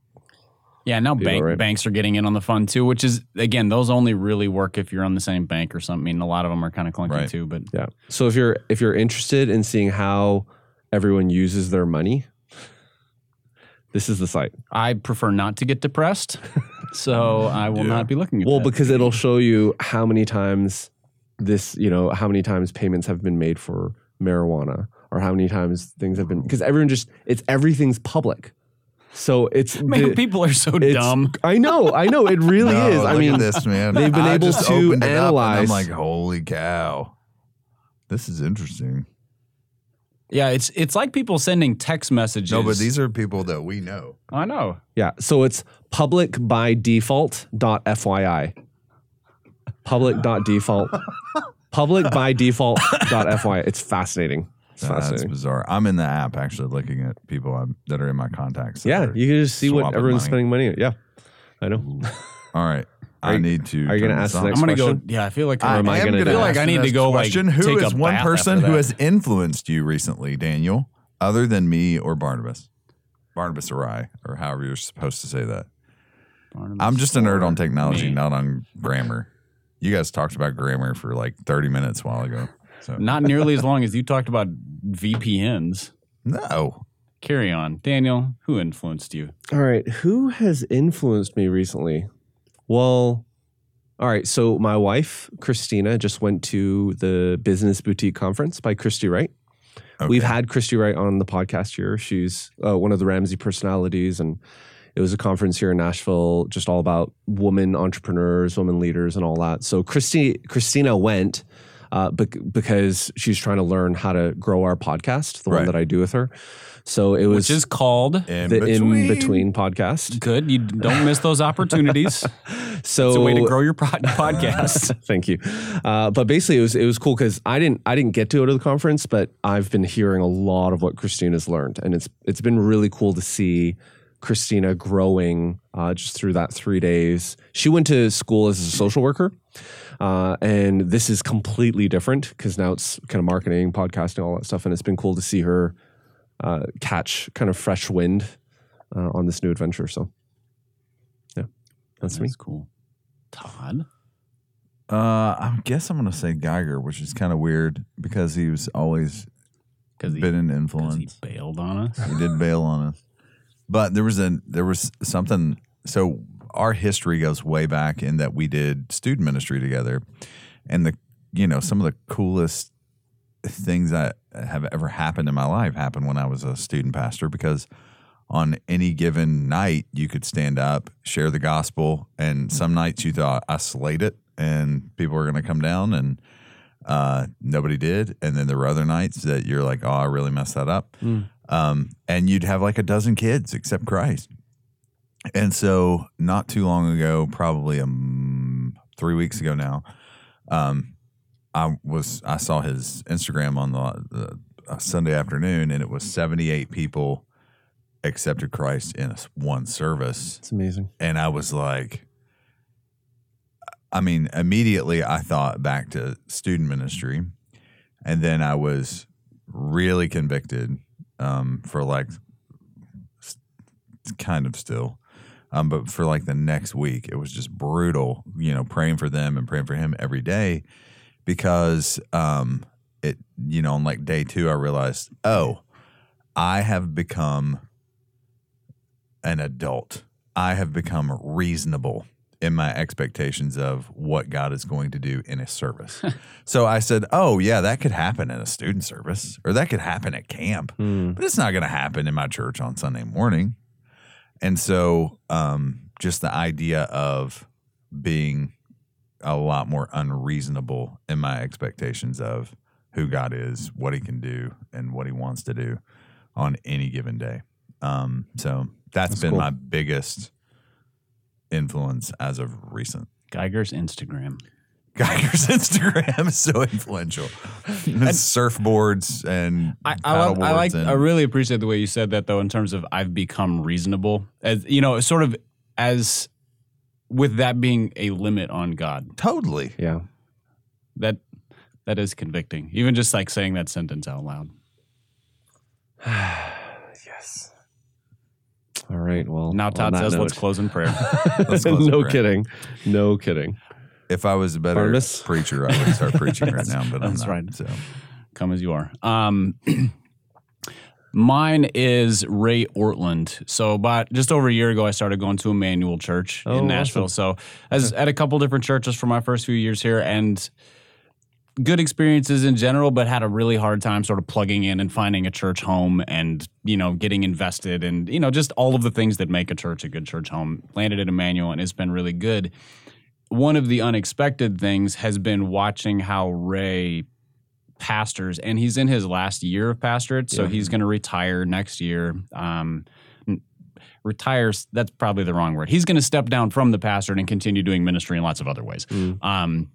Yeah, now bank, right? banks are getting in on the fun too, which is again, those only really work if you're on the same bank or something. I mean, a lot of them are kind of clunky Right. too, but Yeah. So if you're if you're interested in seeing how everyone uses their money, this is the site. I prefer not to get depressed, so I will Yeah. not be looking at Well, that. because it'll show you how many times this, you know, how many times payments have been made for marijuana or how many times things have been because everyone just it's everything's public. So it's Man, the- people are so dumb. I know, I know, it really No, is. I look mean, at this man. they've been I able just to opened it up and analyze- I'm like, holy cow, this is interesting. Yeah, it's it's like people sending text messages. No, but these are people that we know. I know. Yeah. So it's public by default dot FYI. Public dot default. public by default dot FYI. It's fascinating. It's That's fascinating. bizarre. I'm in the app actually looking at people I'm, that are in my contacts. that Yeah, are you can just see what swapping everyone's money. spending money on. Yeah. I know. All right. I need to. are you turn gonna this ask the on. next I'm gonna question? go. Yeah, I feel like Or am I am gonna gonna do feel like I need to next go question. like Who take is a one bath person after who that. has influenced you recently, Daniel, other than me or Barnabas? Barnabas or I, or however you're supposed to say that. I'm just a nerd on technology, me. not on grammar. You guys talked about grammar for like 30 minutes a while ago. So Not nearly as long as you talked about VPNs. no, Carry on, Daniel. Who influenced you? All right. Who has influenced me recently? Well, all right. So my wife, Christina, just went to the Business Boutique Conference by Christy Wright. We've had Christy Wright on the podcast here. She's uh, one of the Ramsey personalities, and it was a conference here in Nashville, just all about women entrepreneurs, women leaders, and all that. So Christy, Christina went. Uh, bec- because she's trying to learn how to grow our podcast, the one that I do with her. So it was Which is called In the between. in between podcast. good. You don't miss those opportunities. So It's a way to grow your pod- podcast. Thank you. Uh, but basically, it was it was cool because I didn't I didn't get to go to the conference, but I've been hearing a lot of what Christina's learned, and it's it's been really cool to see Christina growing uh, just through that three days. She went to school as a social worker. Uh, and this is completely different because now it's kind of marketing, podcasting, all that stuff. And it's been cool to see her uh, catch kind of fresh wind uh, on this new adventure. So, yeah, that's me. Cool. Todd. Uh, I guess I'm gonna say Geiger, which is kind of weird because he was always Because he, been an influence. he bailed on us. He did bail on us, but there was a there was something. So our history goes way back in that we did student ministry together, and the you know some of the coolest things that have ever happened in my life happened when I was a student pastor because on any given night you could stand up, share the gospel, and some nights you thought I slayed it and people were going to come down and uh, nobody did, and then there were other nights that you're like, oh, I really messed that up, um, and you'd have like a dozen kids except Christ. And so, not too long ago, probably um, three weeks ago now, um, I was I saw his Instagram on the, the uh, Sunday afternoon, and it was 78 people accepted Christ in one service, It's amazing. and I was like, I mean, immediately I thought back to student ministry, and then I was really convicted um, for like kind of still. Um, but for like the next week, it was just brutal, you know, praying for them and praying for him every day because um, it, you know, on like day two, I realized, oh, I have become an adult. I have become reasonable in my expectations of what God is going to do in a service. so I said, oh, yeah, that could happen in a student service or that could happen at camp, but it's not going to happen in my church on Sunday morning. And so um, just the idea of being a lot more unreasonable in my expectations of who God is, what he can do, and what he wants to do on any given day. Um, so that's been cool. my biggest influence as of recent. Geiger's Instagram. Geiger's Instagram is so influential. Surfboards and I, I, like, I paddleboards like and- I really appreciate the way you said that though in terms of I've become reasonable as you know sort of as with that being a limit on God totally. Yeah. that that is convicting even just like saying that sentence out loud Yes. All right. Well, now Todd that says let's close in prayer Let's close no in prayer. kidding. No kidding. If I was a better Barnabas? preacher, I would start preaching right now, but that's I'm not. right. So come as you are um Mine is Ray Ortlund. So about just over a year ago, I started going to Immanuel Church Oh, in Nashville. So I was at a couple different churches for my first few years here, and good experiences in general, but had a really hard time sort of plugging in and finding a church home and, you know, getting invested and, you know, just all of the things that make a church a good church home. Landed at Immanuel and it's been really good. One of the unexpected things has been watching how Ray pastors, and he's in his last year of pastorate, so he's going to retire next year. Um, retires, that's probably the wrong word. He's going to step down from the pastorate and continue doing ministry in lots of other ways. Um,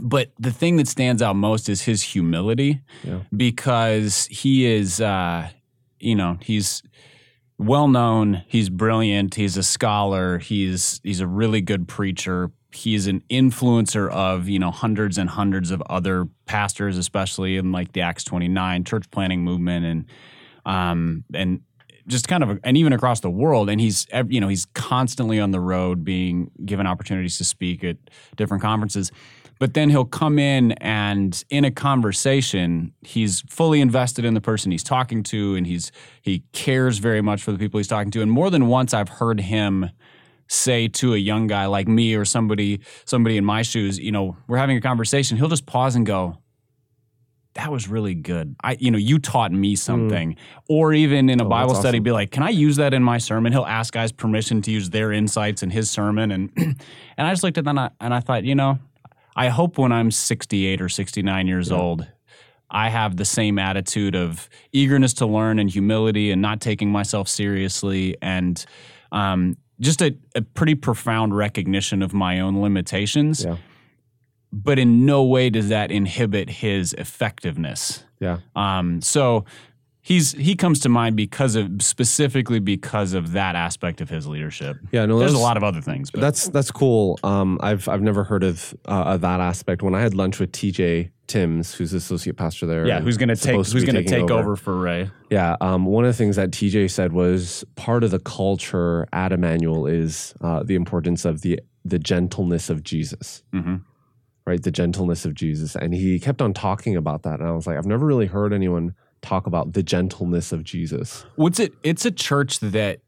but the thing that stands out most is his humility Yeah. because he is, uh, you know, he's well known. He's brilliant. He's a scholar. He's he's a really good preacher. He's an influencer of you know hundreds and hundreds of other pastors, especially in like the Acts twenty nine church planting movement and um and just kind of and even across the world. And he's you know he's constantly on the road, being given opportunities to speak at different conferences. But then he'll come in and in a conversation, he's fully invested in the person he's talking to, and he's he cares very much for the people he's talking to. And more than once, I've heard him say to a young guy like me or somebody somebody in my shoes, you know, we're having a conversation. He'll just pause and go, "That was really good. I, you know, you taught me something." Or even in a Oh, Bible study, awesome. be like, "Can I use that in my sermon?" He'll ask guys permission to use their insights in his sermon, and and I just looked at that and I, and I thought, you know. I hope when I'm 68 or 69 years old, I have the same attitude of eagerness to learn and humility and not taking myself seriously and um, just a, a pretty profound recognition of my own limitations. Yeah. But in no way does that inhibit his effectiveness. Yeah. Um, so he's he comes to mind because of specifically because of that aspect of his leadership. Yeah. No, There's a lot of other things, but That's that's cool. Um, I've I've never heard of, uh, of that aspect. When I had lunch with TJ Tims, who's the associate pastor there, yeah, who's gonna take who's gonna take over. for Ray? Yeah, um, one of the things that TJ said was part of the culture at Immanuel is uh, the importance of the the gentleness of Jesus, hmm right? The gentleness of Jesus, and he kept on talking about that, and I was like, I've never really heard anyone talk about the gentleness of Jesus. What's it? It's a church that.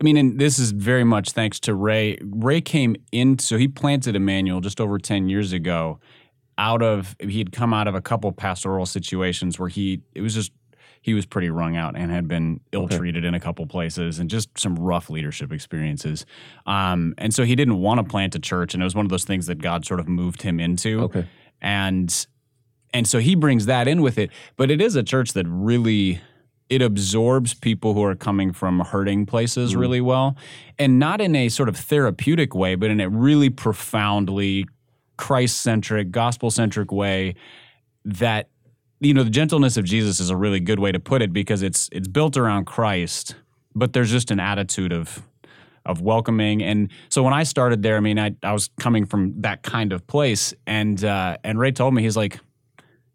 I mean, and this is very much thanks to Ray. Ray came in, so he planted Immanuel just over 10 years ago out of, he had come out of a couple pastoral situations where he, it was just, he was pretty wrung out and had been ill treated in a couple places and just some rough leadership experiences. Um, and so he didn't want to plant a church. And it was one of those things that God sort of moved him into Okay, and and so he brings that in with it but it is a church that really it absorbs people who are coming from hurting places really well and not in a sort of therapeutic way but in a really profoundly christ-centric gospel-centric way that you know the gentleness of jesus is a really good way to put it because it's it's built around christ but there's just an attitude of of welcoming. And so when I started there, I mean, I, I was coming from that kind of place, and uh, and Ray told me he's like,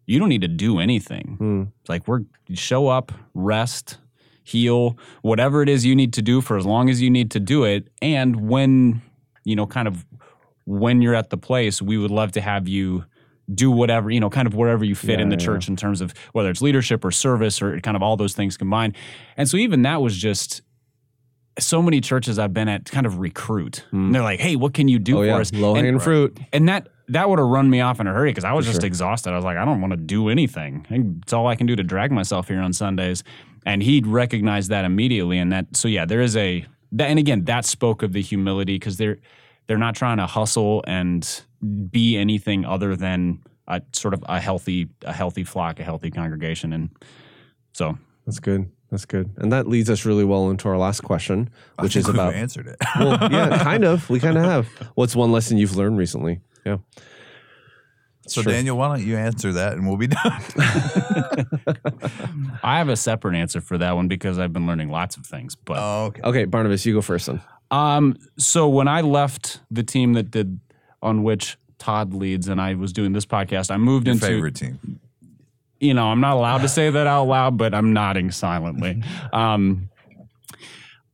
you don't need to do anything. Hmm. It's like we're show up, rest, heal, whatever it is you need to do for as long as you need to do it. And when you know, kind of when you're at the place, we would love to have you do whatever you know kind of wherever you fit in the yeah, church in terms of whether it's leadership or service or kind of all those things combined and so even that was just so many churches I've been at kind of recruit. Hmm. And they're like, "Hey, what can you do oh for yeah, us?" low and, hanging fruit. and that that would have run me off in a hurry because I was For just sure. exhausted. I was like, I don't want to do anything. It's all I can do to drag myself here on Sundays. And he recognized that immediately. And that so yeah, there is a that and again that spoke of the humility because they're they're not trying to hustle and be anything other than a sort of a healthy a healthy flock, a healthy congregation. And so That's good. That's good. And that leads us really well into our last question, I which think is about answered it. well, yeah, kind of. We kind of have. What's one lesson you've learned recently? Yeah. so Sure. Daniel, why don't you answer that and we'll be done? I have a separate answer for that one because I've been learning lots of things. But oh, okay. Okay, Barnabas, you go first then. Um, so when I left the team that did on which Todd leads, and I was doing this podcast, I moved Your into favorite team. you know I'm not allowed to say that out loud, but I'm nodding silently. Um,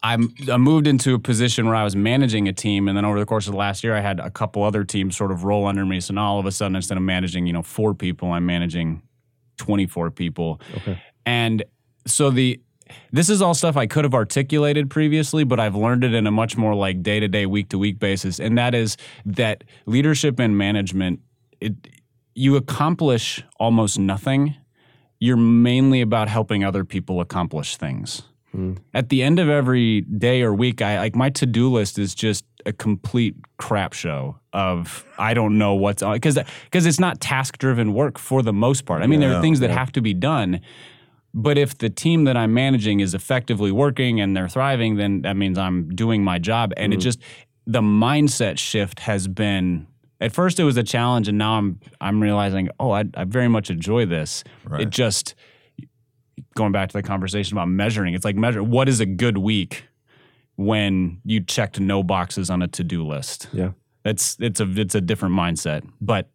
I'm, I moved into a position where I was managing a team, and then over the course of the last year, I had a couple other teams sort of roll under me. So now all of a sudden, instead of managing you know four people, I'm managing 24 people. Okay. And so the this is all stuff I could have articulated previously, but I've learned it in a much more like day to day, week to week basis. And that is that leadership and management, it you accomplish almost nothing. You're mainly about helping other people accomplish things. Hmm. At the end of every day or week, I like my to do list is just a complete crap show of I don't know what's on because because it's not task driven work for the most part. I mean, there are Yeah, things that have to be done, but if the team that I'm managing is effectively working and they're thriving, then that means I'm doing my job. And it mm. just the mindset shift has been. At first, it was a challenge, and now I'm I'm realizing, oh, I, I very much enjoy this. Right. It just going back to the conversation about measuring. It's like measure what is a good week when you checked no boxes on a to do list. Yeah. That's it's a it's a different mindset, but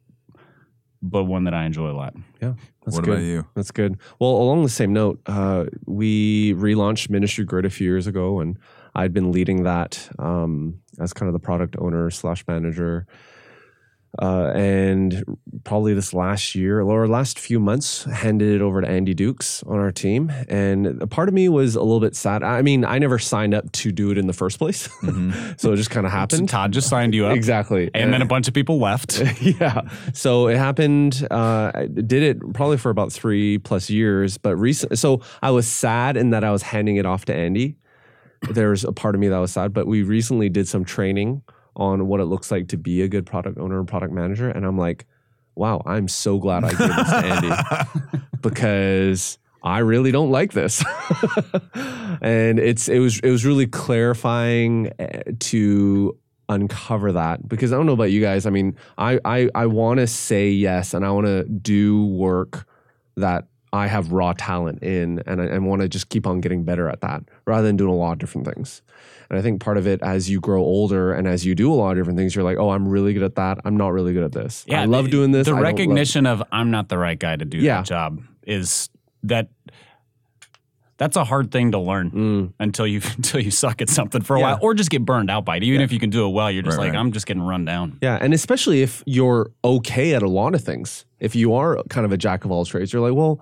but one that I enjoy a lot. Yeah. That's what good. about you? That's good. Well, along the same note, uh, we relaunched Ministry Grid a few years ago, and I'd been leading that um, as kind of the product owner slash manager. Uh, and probably this last year or last few months, handed it over to Andy Dukes on our team. And a part of me was a little bit sad. I mean, I never signed up to do it in the first place, so it just kind of So happened. Todd just signed you up, Exactly. and then a bunch of people left. yeah. So it happened. Uh, I did it probably for about three plus years, but recent. So I was sad in that I was handing it off to Andy. There's a part of me that was sad, but we recently did some training on what it looks like to be a good product owner and product manager. And I'm like, wow, I'm so glad I gave this to Andy because I really don't like this. and it's it was it was really clarifying eh, to uncover that because I don't know about you guys. I mean, I I, I want to say yes and I want to do work that I have raw talent in and I, I want to just keep on getting better at that rather than doing a lot of different things. And I think part of it as you grow older and as you do a lot of different things, you're like, oh, I'm really good at that. I'm not really good at this. Yeah, I love the- doing this. The I don't love- recognition of I'm not the right guy to do Yeah. that job is that that's a hard thing to learn Mm. until you until you suck at something for a Yeah. while or just get burned out by it. Even if you can do it well, you're just Right, like right. I'm just getting run down. Yeah, and especially if you're okay at a lot of things. If you are kind of a jack of all trades, you're like, well,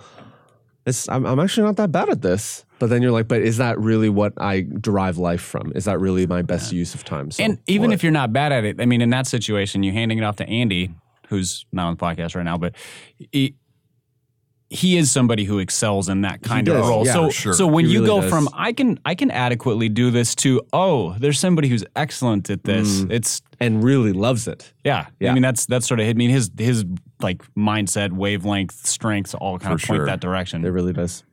it's, I'm, I'm actually not that bad at this. But then you're like, but is that really what I derive life from? Is that really my best use of time? So, and even what- if you're not bad at it, I mean, in that situation, you're handing it off to Andy, who's not on the podcast right now, but he, he is somebody who excels in that kind of does, role. yeah, so, sure. so when He you really go does. from I can I can adequately do this to oh, there's somebody who's excellent at this. Mm. It's and really loves it. yeah. Yeah. I mean, that's that's sort of. I mean, his his like mindset, wavelength, strengths, all kind For of point sure. that direction. It really does.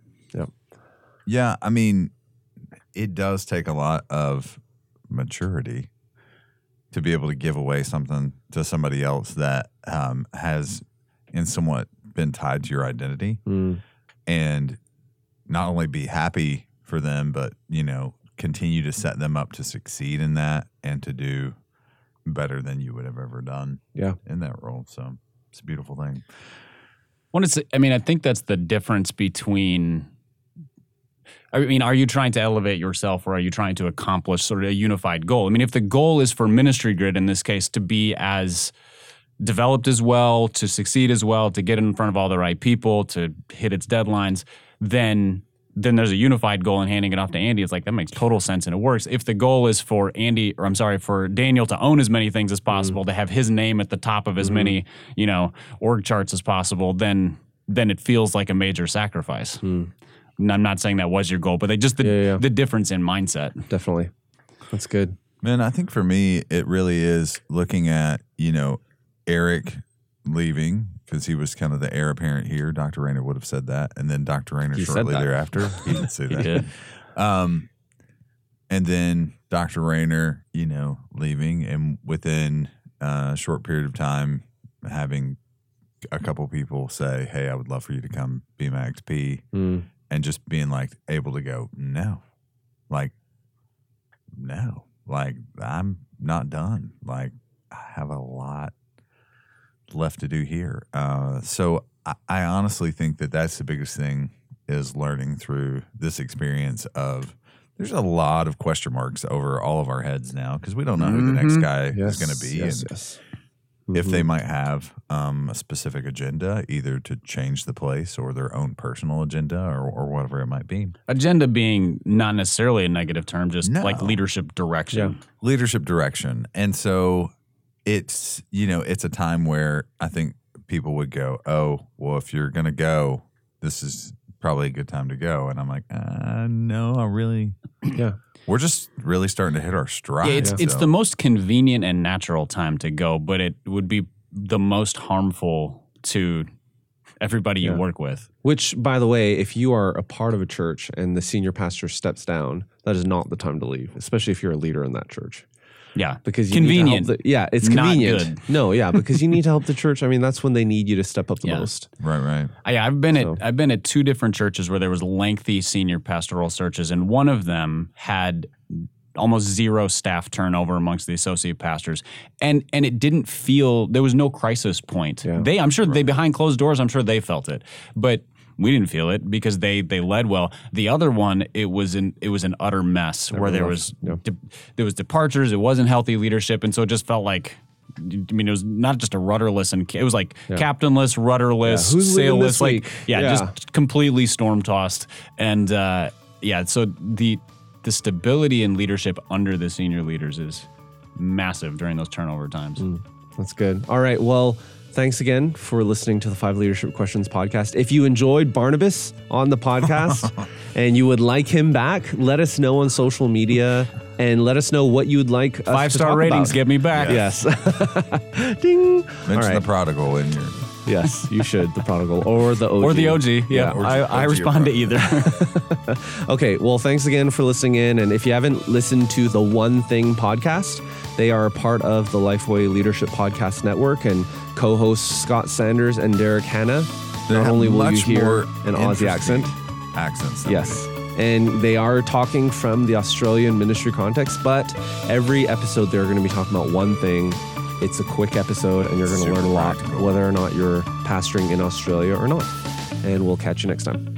Yeah. Yeah, I mean, it does take a lot of maturity to be able to give away something to somebody else that um, has, in somewhat, been tied to your identity, Mm. and not only be happy for them, but you know, continue to set them up to succeed in that and to do better than you would have ever done Yeah. in that role. So it's a beautiful thing. When it's, I mean, I think that's the difference between. I mean, are you trying to elevate yourself or are you trying to accomplish sort of a unified goal? I mean, if the goal is for Ministry Grid in this case to be as developed as well, to succeed as well, to get in front of all the right people, to hit its deadlines, then then there's a unified goal and handing it off to Andy. It's like that makes total sense and it works. If the goal is for Andy, or I'm sorry, for Daniel to own as many things as possible, mm. to have his name at the top of as mm-hmm. many, you know, org charts as possible, then then it feels like a major sacrifice. And I'm not saying that was your goal, but they just the, Yeah, yeah. the difference in mindset. Definitely. That's good. Man, I think for me, it really is looking at, you know, Eric leaving because he was kind of the heir apparent here. Dr. Rainer would have said that. And then Dr. Rainer He shortly thereafter, he did say He that. did. Um, and then Dr. Rainer, you know, leaving, and within uh, a short period of time, having a couple people say, "Hey, I would love for you to come be my XP," Mm. And just being like able to go, "No, like, no, like I'm not done. Like, I have a lot left to do here." Uh, so I, I honestly think that that's the biggest thing is learning through this experience of there's a lot of question marks over all of our heads now because we don't know who the next Mhm. guy Yes. is going to be Yes. and yes. If Mhm. they might have um, a specific agenda either to change the place or their own personal agenda or, or whatever it might be Agenda being not necessarily a negative term, just No. like leadership direction. leadership direction and so it's you know it's a time where i think people would go oh well if you're going to go this is probably a good time to go and i'm like uh, no i really Yeah. we're just really starting to hit our stride. Yeah, it's it's the most convenient and natural time to go, but it would be the most harmful to everybody you Yeah. work with. Which, by the way, if you are a part of a church and the senior pastor steps down, that is not the time to leave, especially if you're a leader in that church. Yeah, Because you Convenient. Need to help the, yeah, it's Not convenient. good. No, yeah, because you need to help the church. I mean, that's when they need you to step up the Yeah. most. right, right. I, I've been So- at I've been at two different churches where there was lengthy senior pastoral searches, and one of them had almost zero staff turnover amongst the associate pastors, and and it didn't feel there was no crisis point. Yeah. They, I'm sure they behind closed doors, I'm sure they felt it, but. We didn't feel it because they they led well. The other one, it was an it was an utter mess where there was Yeah. de- there was departures. It wasn't healthy leadership, and so it just felt like. I mean, it was not just a rudderless and it was like captainless, rudderless, Yeah, who's leading this sailless, like yeah, Yeah. just completely storm tossed. And uh, yeah, so the the stability and leadership under the senior leaders is massive during those turnover times. Mm. That's good. All right. Well, thanks again for listening to the Five Leadership Questions podcast. If you enjoyed Barnabas on the podcast and you would like him back, let us know on social media. and let us know what you'd like us Five to star talk ratings, about. get me back. Yes. Ding. Mention All right. the prodigal in your. Yes, you should. The prodigal or the OG. Or the OG. Yeah, or I, I OG or respond to either. Okay, well, thanks again for listening in. And if you haven't listened to the One Thing podcast, they are a part of the Lifeway Leadership Podcast Network and co hosts Scott Sanders and Derek Hanna. They Not only will you hear an Aussie accent, Accents. yes. And they are talking from the Australian ministry context, but every episode they're going to be talking about one thing. It's a quick episode, and you're going to learn a lot, practical. whether or not you're pastoring in Australia or not. And we'll catch you next time.